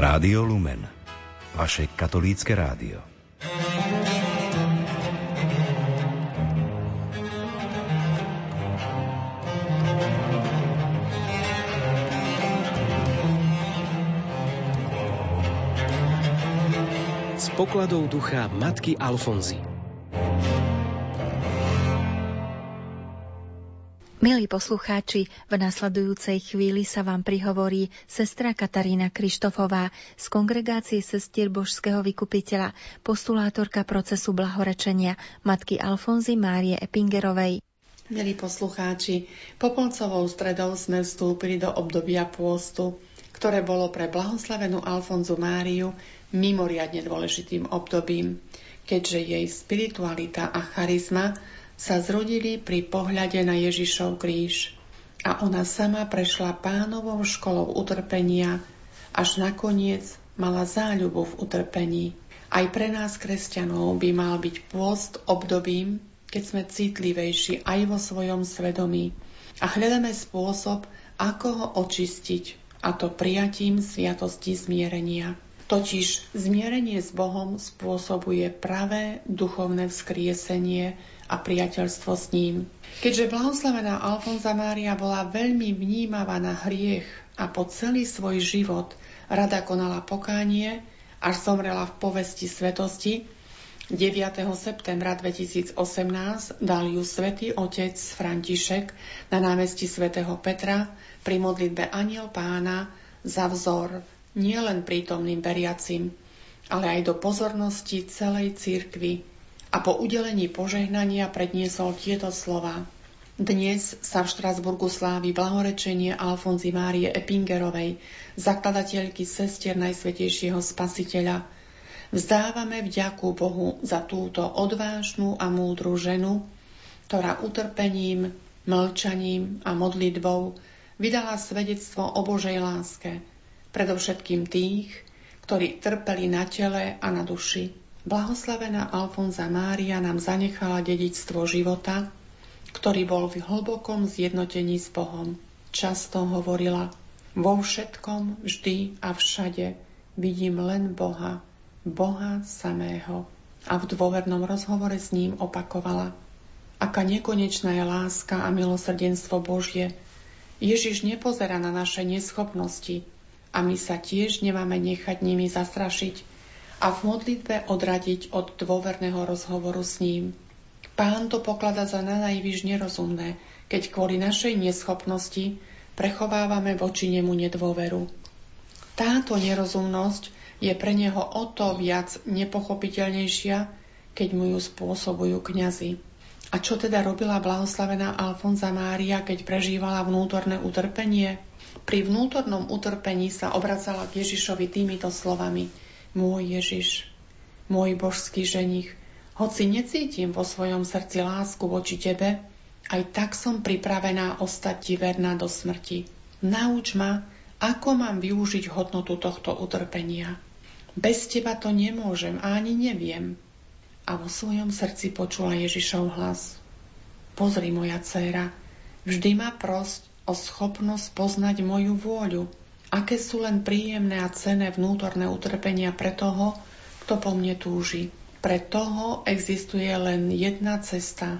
Rádio Lumen, vaše katolícke rádio. Z pokladov ducha matky Alfonzy. Milí poslucháči, v nasledujúcej chvíli sa vám prihovorí sestra Katarína Krištofová z kongregácie sestier Božského vykupiteľa, postulátorka procesu blahorečenia matky Alfonzy Márie Epingerovej. Milí poslucháči, popolcovou stredou sme vstúpili do obdobia pôstu, ktoré bolo pre blahoslavenú Alfonzu Máriu mimoriadne dôležitým obdobím, keďže jej spiritualita a charizma sa zrodili pri pohľade na Ježišov kríž a ona sama prešla pánovou školou utrpenia, až nakoniec mala záľubu v utrpení. Aj pre nás, kresťanov, by mal byť pôst obdobím, keď sme citlivejší aj vo svojom svedomí a hľadáme spôsob, ako ho očistiť, a to prijatím sviatosti zmierenia. Totiž zmierenie s Bohom spôsobuje pravé duchovné vzkriesenie a priateľstvo s ním. Keďže blahoslavená Alfonza Mária bola veľmi vnímavá na hriech a po celý svoj život rada konala pokánie, až zomrela v povesti svetosti, 9. septembra 2018 dal ju svätý otec František na námestí svätého Petra pri modlitbe Aniel pána za vzor nielen prítomným veriacim, ale aj do pozornosti celej církvy a po udelení požehnania predniesol tieto slova. Dnes sa v Štrasburgu slávi blahorečenie Alfonzy Márie Epingerovej, zakladateľky sestier Najsvetejšieho Spasiteľa. Vzdávame vďaku Bohu za túto odvážnu a múdru ženu, ktorá utrpením, mlčaním a modlitbou vydala svedectvo o Božej láske, predovšetkým tých, ktorí trpeli na tele a na duši. Blahoslavená Alfonza Mária nám zanechala dedičstvo života, ktorý bol v hlbokom zjednotení s Bohom. Často hovorila, vo všetkom, vždy a všade vidím len Boha, Boha samého. A v dôvernom rozhovore s ním opakovala, aká nekonečná je láska a milosrdenstvo Božie. Ježiš nepozerá na naše neschopnosti a my sa tiež nemáme nechať nimi zastrašiť, a v modlitbe odradiť od dôverného rozhovoru s ním. Pán to poklada za na najvyš nerozumné, keď kvôli našej neschopnosti prechovávame voči nemu nedôveru. Táto nerozumnosť je pre neho o to viac nepochopiteľnejšia, keď mu ju spôsobujú kňazi. A čo teda robila blahoslavená Alfonza Mária, keď prežívala vnútorné utrpenie? Pri vnútornom utrpení sa obracala k Ježišovi týmito slovami – môj Ježiš, môj božský ženich, hoci necítim vo svojom srdci lásku voči Tebe, aj tak som pripravená ostať Ti verná do smrti. Nauč ma, ako mám využiť hodnotu tohto utrpenia. Bez Teba to nemôžem a ani neviem. A vo svojom srdci počula Ježišov hlas. Pozri, moja dcéra, vždy ma prosť o schopnosť poznať moju vôľu, aké sú len príjemné a cenné vnútorné utrpenia pre toho, kto po mne túži. Pre toho existuje len jedna cesta.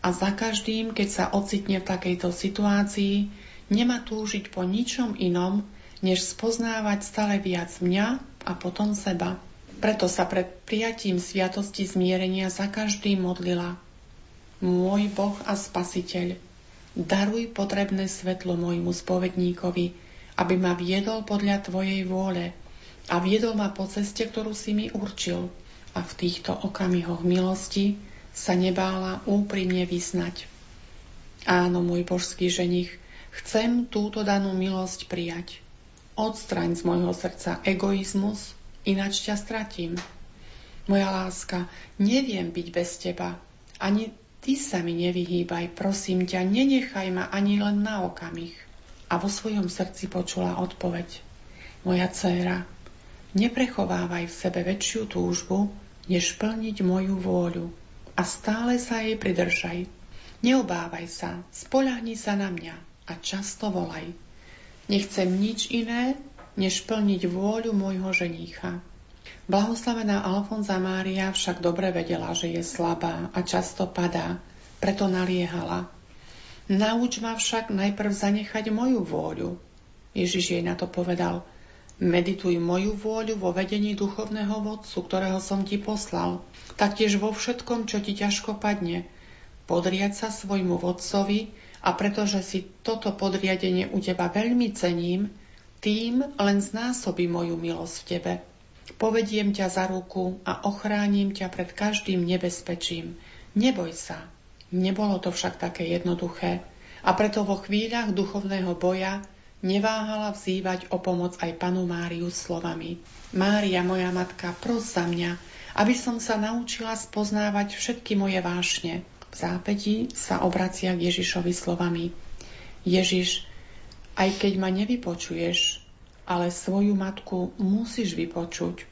A za každým, keď sa ocitne v takejto situácii, nemá túžiť po ničom inom, než spoznávať stále viac mňa a potom seba. Preto sa pred prijatím sviatosti zmierenia za každým modlila. Môj Boh a Spasiteľ, daruj potrebné svetlo môjmu spovedníkovi, aby ma viedol podľa Tvojej vôle a viedol ma po ceste, ktorú si mi určil. A v týchto okamihoch milosti sa nebála úprimne vyznať. Áno, môj božský ženich, chcem túto danú milosť prijať. Odstraň z môjho srdca egoizmus, ináč ťa stratím. Moja láska, neviem byť bez teba. Ani ty sa mi nevyhýbaj, prosím ťa, nenechaj ma ani len na okamih a vo svojom srdci počula odpoveď. Moja dcéra, neprechovávaj v sebe väčšiu túžbu, než plniť moju vôľu a stále sa jej pridržaj. Neobávaj sa, spoľahni sa na mňa a často volaj. Nechcem nič iné, než plniť vôľu môjho ženícha. Blahoslavená Alfonza Mária však dobre vedela, že je slabá a často padá, preto naliehala. Nauč ma však najprv zanechať moju vôľu. Ježiš jej na to povedal, medituj moju vôľu vo vedení duchovného vodcu, ktorého som ti poslal, taktiež vo všetkom, čo ti ťažko padne. Podriať sa svojmu vodcovi a pretože si toto podriadenie u teba veľmi cením, tým len znásobí moju milosť v tebe. Povediem ťa za ruku a ochránim ťa pred každým nebezpečím. Neboj sa. Nebolo to však také jednoduché a preto vo chvíľach duchovného boja neváhala vzývať o pomoc aj panu Máriu slovami. Mária, moja matka, pros za mňa, aby som sa naučila spoznávať všetky moje vášne. V zápätí sa obracia k Ježišovi slovami. Ježiš, aj keď ma nevypočuješ, ale svoju matku musíš vypočuť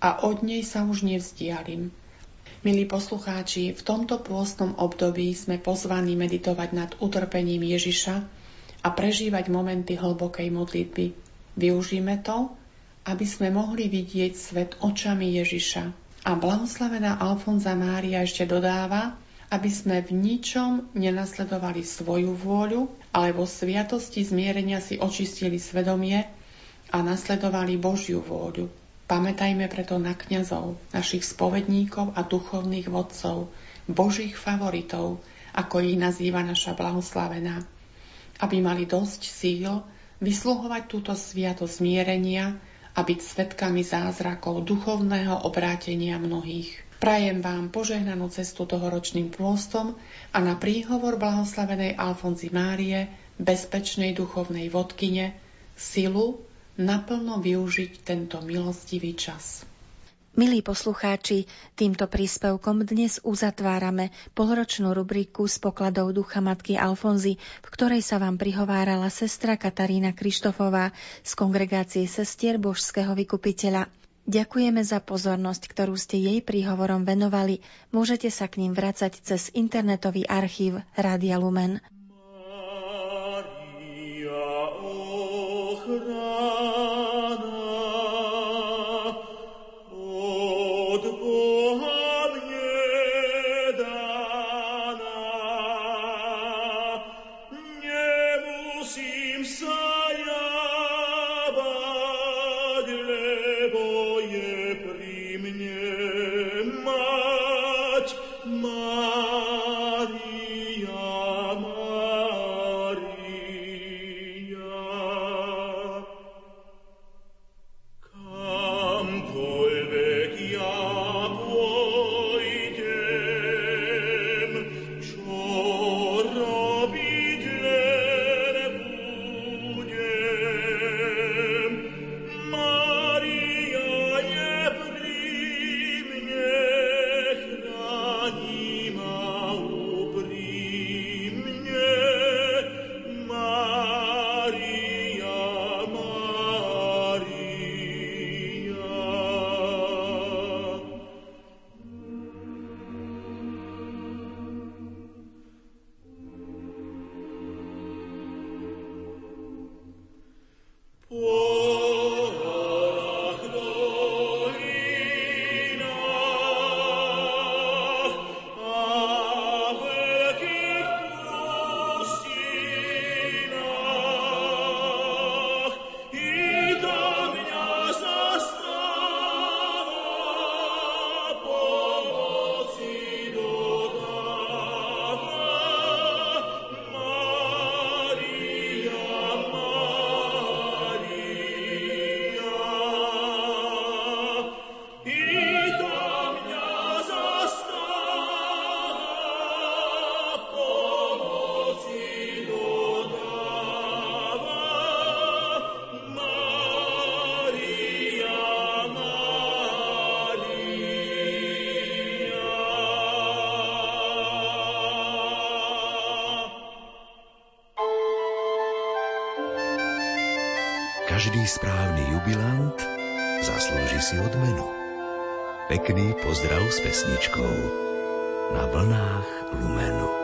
a od nej sa už nevzdialim. Milí poslucháči, v tomto pôstnom období sme pozvaní meditovať nad utrpením Ježiša a prežívať momenty hlbokej modlitby. Využíme to, aby sme mohli vidieť svet očami Ježiša. A blahoslavená Alfonza Mária ešte dodáva, aby sme v ničom nenasledovali svoju vôľu, ale vo sviatosti zmierenia si očistili svedomie a nasledovali Božiu vôľu. Pamätajme preto na kňazov, našich spovedníkov a duchovných vodcov, Božích favoritov, ako ich nazýva naša blahoslavená, aby mali dosť síl vysluhovať túto sviato zmierenia a byť svetkami zázrakov duchovného obrátenia mnohých. Prajem vám požehnanú cestu tohoročným pôstom a na príhovor blahoslavenej Alfonzi Márie, bezpečnej duchovnej vodkyne, silu, naplno využiť tento milostivý čas. Milí poslucháči, týmto príspevkom dnes uzatvárame polročnú rubriku z pokladov ducha matky Alfonzy, v ktorej sa vám prihovárala sestra Katarína Krištofová z kongregácie sestier Božského vykupiteľa. Ďakujeme za pozornosť, ktorú ste jej príhovorom venovali. Môžete sa k ním vracať cez internetový archív Rádia Lumen. Každý správny jubilant zaslúži si odmenu. Pekný pozdrav s pesničkou na vlnách Lumenu.